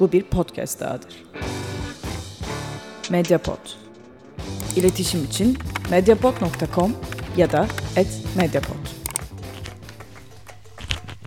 Bu bir podcast dahadır. Mediapod. İletişim için mediapod.com ya da @mediapod.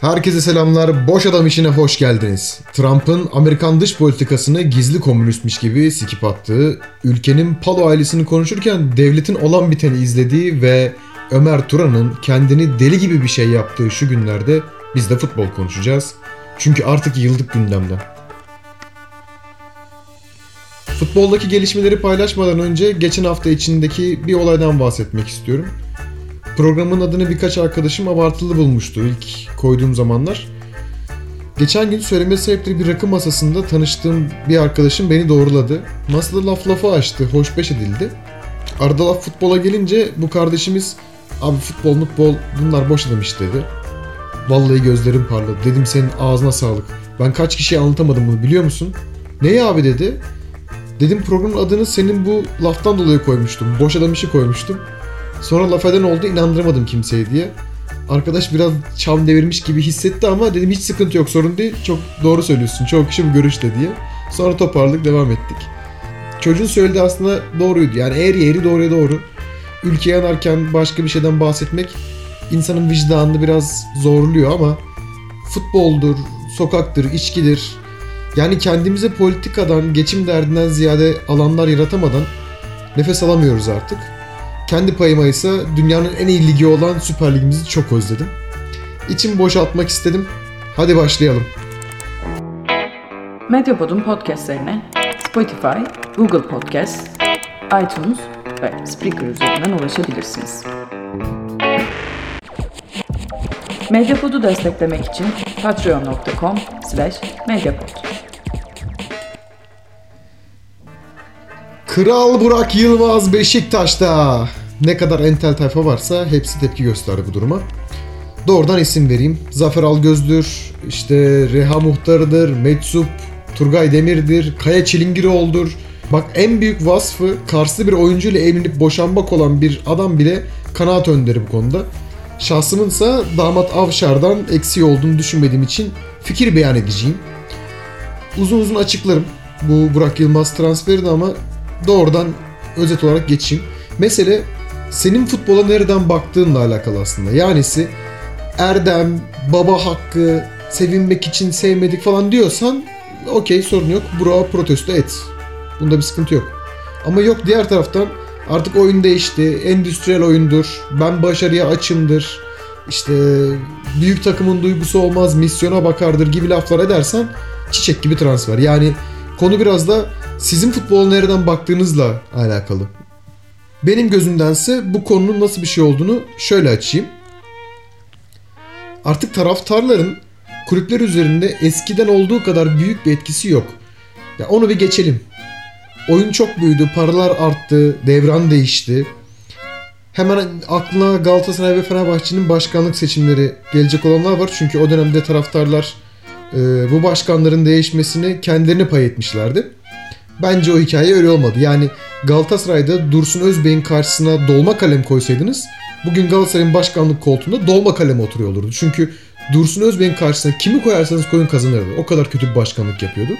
Herkese selamlar. Boş Adam işine hoş geldiniz. Trump'ın Amerikan dış politikasını gizli komünistmiş gibi sikip attığı, ülkenin Palo ailesini konuşurken devletin olan biteni izlediği ve Ömer Turan'ın kendini deli gibi bir şey yaptığı şu günlerde biz de futbol konuşacağız. Çünkü artık yıldık gündemden. Futboldaki gelişmeleri paylaşmadan önce geçen hafta içindeki bir olaydan bahsetmek istiyorum. Programın adını birkaç arkadaşım abartılı bulmuştu ilk koyduğum zamanlar. Geçen gün söyleme sebepleri bir rakı masasında tanıştığım bir arkadaşım beni doğruladı. Masada laf lafı açtı, hoşbeş edildi. Arada laf futbola gelince bu kardeşimiz abi futbol futbol bunlar boş demiş dedi. Vallahi gözlerim parladı. Dedim senin ağzına sağlık. Ben kaç kişiye anlatamadım bunu biliyor musun? Neyi abi dedi. Dedim programın adını senin bu laftan dolayı koymuştum. Boş adam işi koymuştum. Sonra laf eden oldu inandıramadım kimseyi diye. Arkadaş biraz çam devirmiş gibi hissetti ama dedim hiç sıkıntı yok sorun değil. Çok doğru söylüyorsun. Çok kişi bu görüşte diye. Sonra toparladık devam ettik. Çocuğun söylediği aslında doğruydu. Yani eğri eğri doğruya doğru. Ülke yanarken başka bir şeyden bahsetmek insanın vicdanını biraz zorluyor ama futboldur, sokaktır, içkidir. Yani kendimize politikadan, geçim derdinden ziyade alanlar yaratamadan nefes alamıyoruz artık. Kendi payıma ise dünyanın en iyi ligi olan Süper Ligimizi çok özledim. İçimi boşaltmak istedim. Hadi başlayalım. Mediapod'un podcastlerine Spotify, Google Podcast, iTunes ve Spreaker üzerinden ulaşabilirsiniz. Mediapod'u desteklemek için patreon.com slash mediapod. Kral Burak Yılmaz Beşiktaş'ta. Ne kadar entel tayfa varsa hepsi tepki gösterdi bu duruma. Doğrudan isim vereyim. Zafer Algöz'dür, işte Reha Muhtar'ıdır, Metsup, Turgay Demir'dir, Kaya Çilingiroğlu'dur. Bak en büyük vasfı Karslı bir oyuncuyla evlenip boşanmak olan bir adam bile kanaat önderi bu konuda. Şahsımınsa damat Avşar'dan eksiği olduğunu düşünmediğim için fikir beyan edeceğim. Uzun uzun açıklarım bu Burak Yılmaz transferini ama doğrudan özet olarak geçeyim. Mesele senin futbola nereden baktığınla alakalı aslında. Yanisi erdem, baba hakkı, sevinmek için sevmedik falan diyorsan okey sorun yok. Burak'a protesto et. Bunda bir sıkıntı yok. Ama yok diğer taraftan artık oyun değişti. Endüstriyel oyundur. Ben başarıya açımdır. İşte büyük takımın duygusu olmaz, misyona bakardır gibi laflar edersen çiçek gibi transfer. Yani konu biraz da sizin futbola nereden baktığınızla alakalı. Benim gözümdense bu konunun nasıl bir şey olduğunu şöyle açayım. Artık taraftarların kulüpler üzerinde eskiden olduğu kadar büyük bir etkisi yok. Ya onu bir geçelim. Oyun çok büyüdü, paralar arttı, devran değişti. Hemen aklına Galatasaray ve Fenerbahçe'nin başkanlık seçimleri gelecek olanlar var. Çünkü o dönemde taraftarlar e, bu başkanların değişmesini kendilerine pay etmişlerdi. Bence o hikaye öyle olmadı. Yani Galatasaray'da Dursun Özbey'in karşısına dolma kalem koysaydınız bugün Galatasaray'ın başkanlık koltuğunda dolma kalem oturuyor olurdu. Çünkü Dursun Özbey'in karşısına kimi koyarsanız koyun kazanırdı. O kadar kötü bir başkanlık yapıyordu.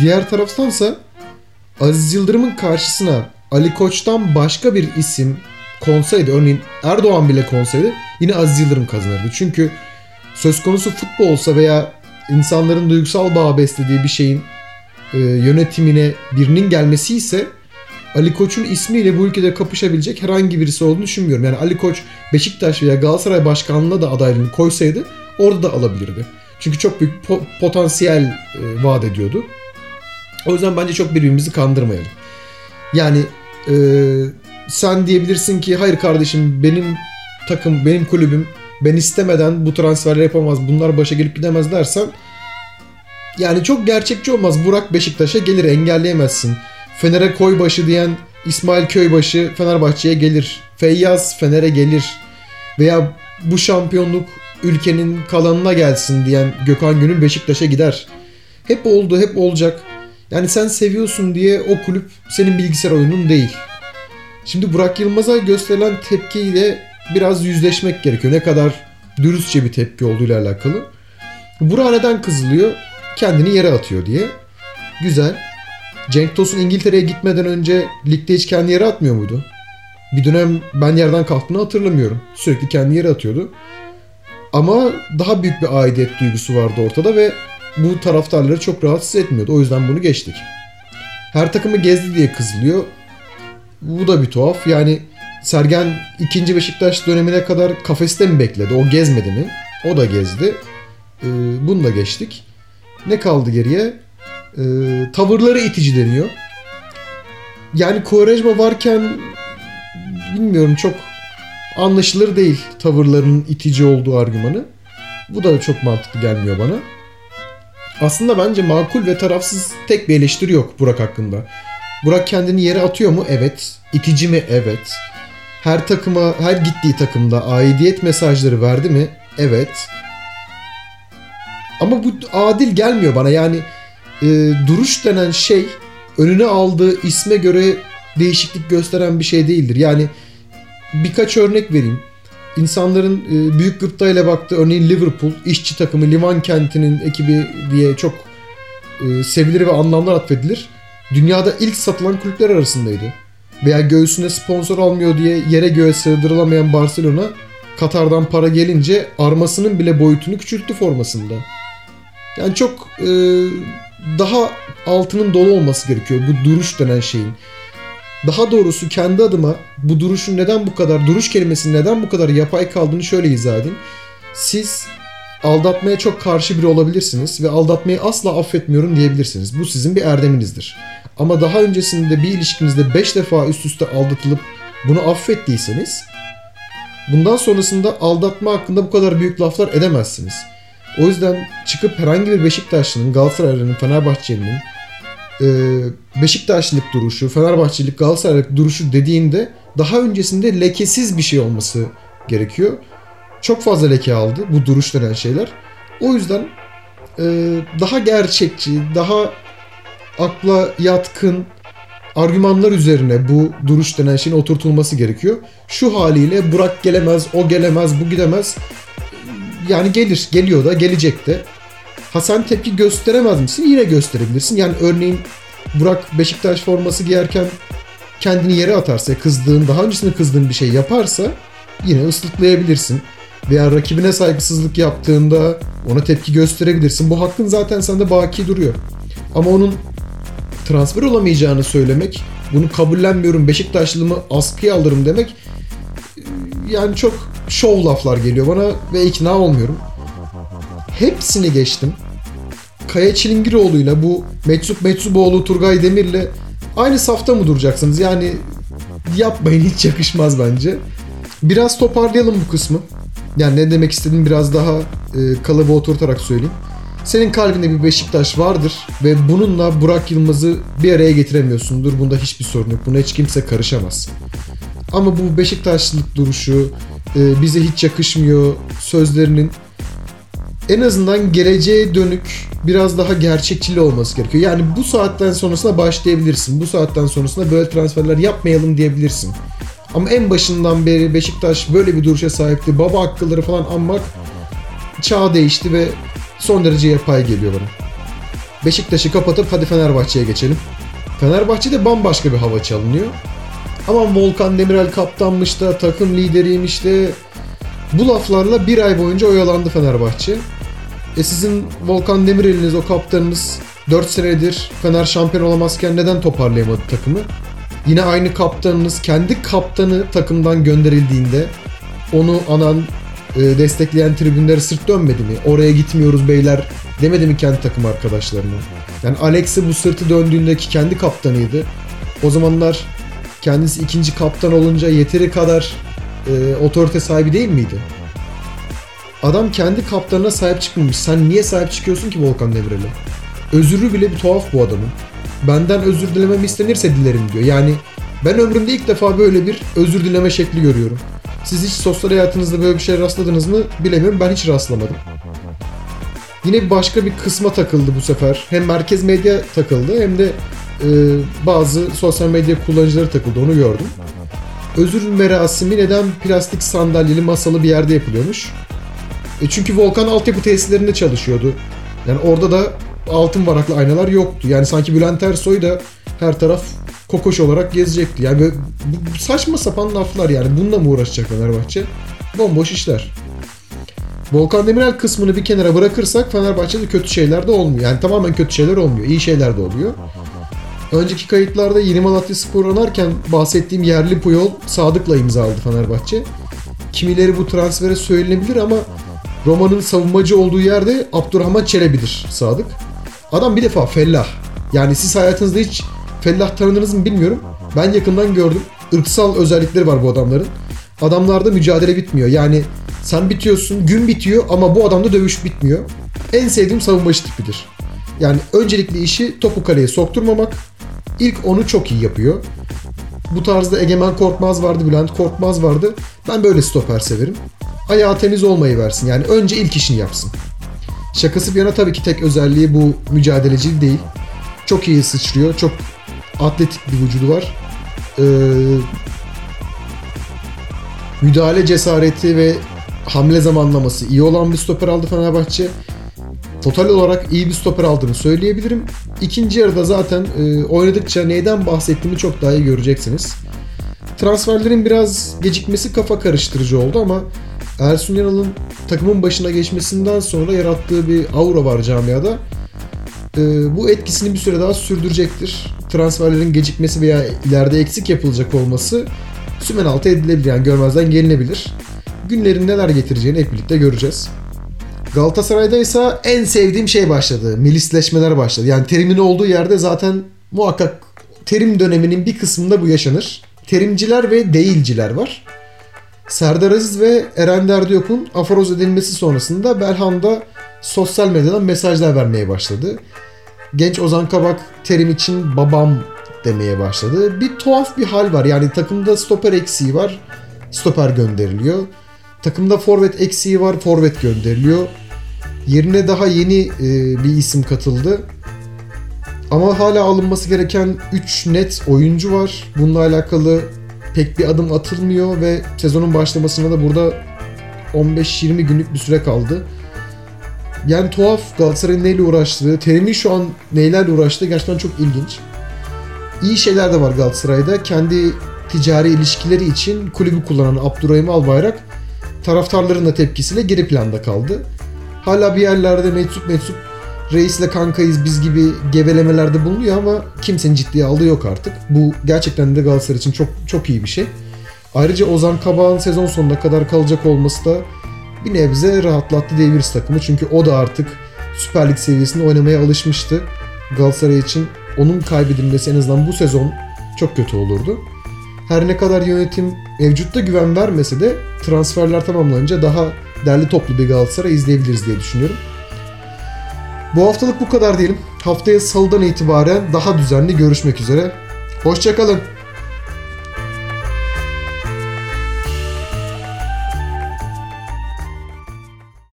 Diğer taraftansa Aziz Yıldırım'ın karşısına Ali Koç'tan başka bir isim konsaydı, örneğin Erdoğan bile konsaydı yine Aziz Yıldırım kazanırdı. Çünkü söz konusu futbol olsa veya insanların duygusal bağ beslediği bir şeyin e, yönetimine birinin gelmesi ise Ali Koç'un ismiyle bu ülkede kapışabilecek herhangi birisi olduğunu düşünmüyorum. Yani Ali Koç Beşiktaş veya Galatasaray başkanlığına da adaylığını koysaydı orada da alabilirdi. Çünkü çok büyük po- potansiyel e, vaat ediyordu. O yüzden bence çok birbirimizi kandırmayalım. Yani e, sen diyebilirsin ki hayır kardeşim benim takım, benim kulübüm ben istemeden bu transferleri yapamaz, bunlar başa gelip gidemez dersen yani çok gerçekçi olmaz. Burak Beşiktaş'a gelir engelleyemezsin. Fener'e Koybaşı diyen İsmail Köybaşı Fenerbahçe'ye gelir. Feyyaz Fener'e gelir. Veya bu şampiyonluk ülkenin kalanına gelsin diyen Gökhan Gönül Beşiktaş'a gider. Hep oldu, hep olacak. Yani sen seviyorsun diye o kulüp senin bilgisayar oyunun değil. Şimdi Burak Yılmaz'a gösterilen tepkiyle biraz yüzleşmek gerekiyor. Ne kadar dürüstçe bir tepki olduğuyla alakalı. Burak neden kızılıyor? Kendini yere atıyor diye. Güzel. Cenk Tosun İngiltere'ye gitmeden önce ligde hiç kendi yere atmıyor muydu? Bir dönem ben yerden kalktığını hatırlamıyorum. Sürekli kendi yere atıyordu. Ama daha büyük bir aidiyet duygusu vardı ortada ve bu taraftarları çok rahatsız etmiyordu. O yüzden bunu geçtik. Her takımı gezdi diye kızılıyor. Bu da bir tuhaf. Yani Sergen 2. Beşiktaş dönemine kadar kafeste mi bekledi? O gezmedi mi? O da gezdi. Ee, bunu da geçtik. Ne kaldı geriye? Ee, tavırları itici deniyor. Yani Quaresma varken bilmiyorum çok anlaşılır değil tavırlarının itici olduğu argümanı. Bu da çok mantıklı gelmiyor bana. Aslında bence makul ve tarafsız tek bir eleştiri yok Burak hakkında. Burak kendini yere atıyor mu? Evet. İtici mi? Evet. Her takıma, her gittiği takımda aidiyet mesajları verdi mi? Evet. Ama bu adil gelmiyor bana. Yani e, duruş denen şey önüne aldığı isme göre değişiklik gösteren bir şey değildir. Yani birkaç örnek vereyim. İnsanların e, büyük gıptayla baktığı örneğin Liverpool işçi takımı Liman kentinin ekibi diye çok e, sevilir ve anlamlar atfedilir. Dünyada ilk satılan kulüpler arasındaydı. Veya göğsüne sponsor almıyor diye yere göğe sığdırılamayan Barcelona Katar'dan para gelince armasının bile boyutunu küçülttü formasında. Yani çok e, daha altının dolu olması gerekiyor bu duruş denen şeyin. Daha doğrusu kendi adıma bu duruşun neden bu kadar, duruş kelimesinin neden bu kadar yapay kaldığını şöyle izah edeyim. Siz aldatmaya çok karşı biri olabilirsiniz ve aldatmayı asla affetmiyorum diyebilirsiniz. Bu sizin bir erdeminizdir. Ama daha öncesinde bir ilişkinizde 5 defa üst üste aldatılıp bunu affettiyseniz bundan sonrasında aldatma hakkında bu kadar büyük laflar edemezsiniz. O yüzden çıkıp herhangi bir Beşiktaşlı'nın, Galatasaraylı'nın, Fenerbahçeli'nin e, Beşiktaşlılık duruşu, Fenerbahçelik, Galatasaraylık duruşu dediğinde daha öncesinde lekesiz bir şey olması gerekiyor. Çok fazla leke aldı bu duruş denen şeyler. O yüzden e, daha gerçekçi, daha akla yatkın argümanlar üzerine bu duruş denen şeyin oturtulması gerekiyor. Şu haliyle Burak gelemez, o gelemez, bu gidemez. Yani gelir, geliyor da, gelecek de. Hasan tepki gösteremez misin? Yine gösterebilirsin. Yani örneğin Burak Beşiktaş forması giyerken kendini yere atarsa, kızdığın, daha öncesinde kızdığın bir şey yaparsa yine ıslıklayabilirsin. Veya rakibine saygısızlık yaptığında ona tepki gösterebilirsin. Bu hakkın zaten sende baki duruyor. Ama onun transfer olamayacağını söylemek, bunu kabullenmiyorum, Beşiktaşlılığımı askıya alırım demek yani çok şov laflar geliyor bana ve ikna olmuyorum. Hepsini geçtim. Kaya Çilingiroğlu'yla bu Metsup Metsuboğlu Turgay Demir'le aynı safta mı duracaksınız? Yani yapmayın hiç yakışmaz bence. Biraz toparlayalım bu kısmı. Yani ne demek istediğimi biraz daha e, kalıba oturtarak söyleyeyim. Senin kalbinde bir Beşiktaş vardır ve bununla Burak Yılmaz'ı bir araya getiremiyorsundur. Bunda hiçbir sorun yok. Buna hiç kimse karışamaz. Ama bu Beşiktaşlılık duruşu e, bize hiç yakışmıyor sözlerinin en azından geleceğe dönük biraz daha gerçekçili olması gerekiyor. Yani bu saatten sonrasına başlayabilirsin. Bu saatten sonrasında böyle transferler yapmayalım diyebilirsin. Ama en başından beri Beşiktaş böyle bir duruşa sahipti. Baba hakkıları falan anmak çağ değişti ve son derece yapay geliyor bana. Beşiktaş'ı kapatıp hadi Fenerbahçe'ye geçelim. Fenerbahçe'de bambaşka bir hava çalınıyor. Ama Volkan Demirel kaptanmış da takım lideriymiş de bu laflarla bir ay boyunca oyalandı Fenerbahçe. E sizin Volkan Demirel'iniz o kaptanınız 4 senedir Fener şampiyon olamazken neden toparlayamadı takımı? Yine aynı kaptanınız kendi kaptanı takımdan gönderildiğinde onu anan e, destekleyen tribünlere sırt dönmedi mi? Oraya gitmiyoruz beyler demedi mi kendi takım arkadaşlarına? Yani Alex'i bu sırtı döndüğündeki kendi kaptanıydı. O zamanlar kendisi ikinci kaptan olunca yeteri kadar e, otorite sahibi değil miydi? Adam kendi kaptanına sahip çıkmamış. Sen niye sahip çıkıyorsun ki Volkan Demirel'e? Özürü bile bir tuhaf bu adamın. Benden özür dilememi istenirse dilerim diyor. Yani ben ömrümde ilk defa böyle bir özür dileme şekli görüyorum. Siz hiç sosyal hayatınızda böyle bir şey rastladınız mı bilemiyorum. Ben hiç rastlamadım. Yine başka bir kısma takıldı bu sefer. Hem merkez medya takıldı hem de e, bazı sosyal medya kullanıcıları takıldı. Onu gördüm. Özür merasimi neden plastik sandalyeli masalı bir yerde yapılıyormuş? E çünkü Volkan altyapı tesislerinde çalışıyordu. Yani orada da altın varaklı aynalar yoktu. Yani sanki Bülent Ersoy da her taraf kokoş olarak gezecekti. Yani böyle, bu saçma sapan laflar yani. Bununla mı uğraşacak Fenerbahçe? Bomboş işler. Volkan Demirel kısmını bir kenara bırakırsak Fenerbahçe'de kötü şeyler de olmuyor. Yani tamamen kötü şeyler olmuyor. İyi şeyler de oluyor. Önceki kayıtlarda Yeni Malatya Spor oynarken bahsettiğim yerli Puyol Sadık'la imzaladı Fenerbahçe. Kimileri bu transfere söylenebilir ama Roma'nın savunmacı olduğu yerde Abdurrahman Çelebi'dir Sadık. Adam bir defa fellah. Yani siz hayatınızda hiç fellah tanıdınız mı bilmiyorum. Ben yakından gördüm. Irksal özellikleri var bu adamların. Adamlarda mücadele bitmiyor. Yani sen bitiyorsun, gün bitiyor ama bu adamda dövüş bitmiyor. En sevdiğim savunmacı tipidir. Yani öncelikli işi topu kaleye sokturmamak. İlk onu çok iyi yapıyor. Bu tarzda Egemen Korkmaz vardı, Bülent Korkmaz vardı. Ben böyle stoper severim. Ayağı temiz olmayı versin. Yani önce ilk işini yapsın. Şakası bir yana tabii ki tek özelliği bu mücadeleci değil. Çok iyi sıçrıyor. Çok atletik bir vücudu var. Ee, müdahale cesareti ve hamle zamanlaması iyi olan bir stoper aldı Fenerbahçe. Total olarak iyi bir stoper aldığını söyleyebilirim. İkinci yarıda zaten e, oynadıkça neyden bahsettiğimi çok daha iyi göreceksiniz. Transferlerin biraz gecikmesi kafa karıştırıcı oldu ama Ersun Yanal'ın takımın başına geçmesinden sonra yarattığı bir aura var camiada. E, bu etkisini bir süre daha sürdürecektir. Transferlerin gecikmesi veya ileride eksik yapılacak olması sümen altı edilebilir yani görmezden gelinebilir. Günlerin neler getireceğini hep birlikte göreceğiz. Galatasaray'da ise en sevdiğim şey başladı. Milisleşmeler başladı. Yani terimin olduğu yerde zaten muhakkak terim döneminin bir kısmında bu yaşanır. Terimciler ve değilciler var. Serdar Aziz ve Eren Derdiyok'un aforoz edilmesi sonrasında Belhanda sosyal medyadan mesajlar vermeye başladı. Genç Ozan Kabak terim için babam demeye başladı. Bir tuhaf bir hal var. Yani takımda stoper eksiği var. Stoper gönderiliyor. Takımda forvet eksiği var. Forvet gönderiliyor. Yerine daha yeni e, bir isim katıldı. Ama hala alınması gereken 3 net oyuncu var. Bununla alakalı pek bir adım atılmıyor ve sezonun başlamasına da burada 15-20 günlük bir süre kaldı. Yani tuhaf Galatasaray'ın neyle uğraştığı, Terim'in şu an neylerle uğraştığı gerçekten çok ilginç. İyi şeyler de var Galatasaray'da. Kendi ticari ilişkileri için kulübü kullanan Abdurrahim Albayrak taraftarların da tepkisiyle geri planda kaldı. Hala bir yerlerde meczup meczup reisle kankayız biz gibi gevelemelerde bulunuyor ama kimsenin ciddiye aldığı yok artık. Bu gerçekten de Galatasaray için çok çok iyi bir şey. Ayrıca Ozan Kabak'ın sezon sonuna kadar kalacak olması da bir nebze rahatlattı diyebiliriz takımı. Çünkü o da artık Süper Lig seviyesinde oynamaya alışmıştı. Galatasaray için onun kaybedilmesi en azından bu sezon çok kötü olurdu. Her ne kadar yönetim mevcutta güven vermese de transferler tamamlanınca daha derli toplu bir Galatasaray izleyebiliriz diye düşünüyorum. Bu haftalık bu kadar diyelim. Haftaya salıdan itibaren daha düzenli görüşmek üzere. Hoşçakalın.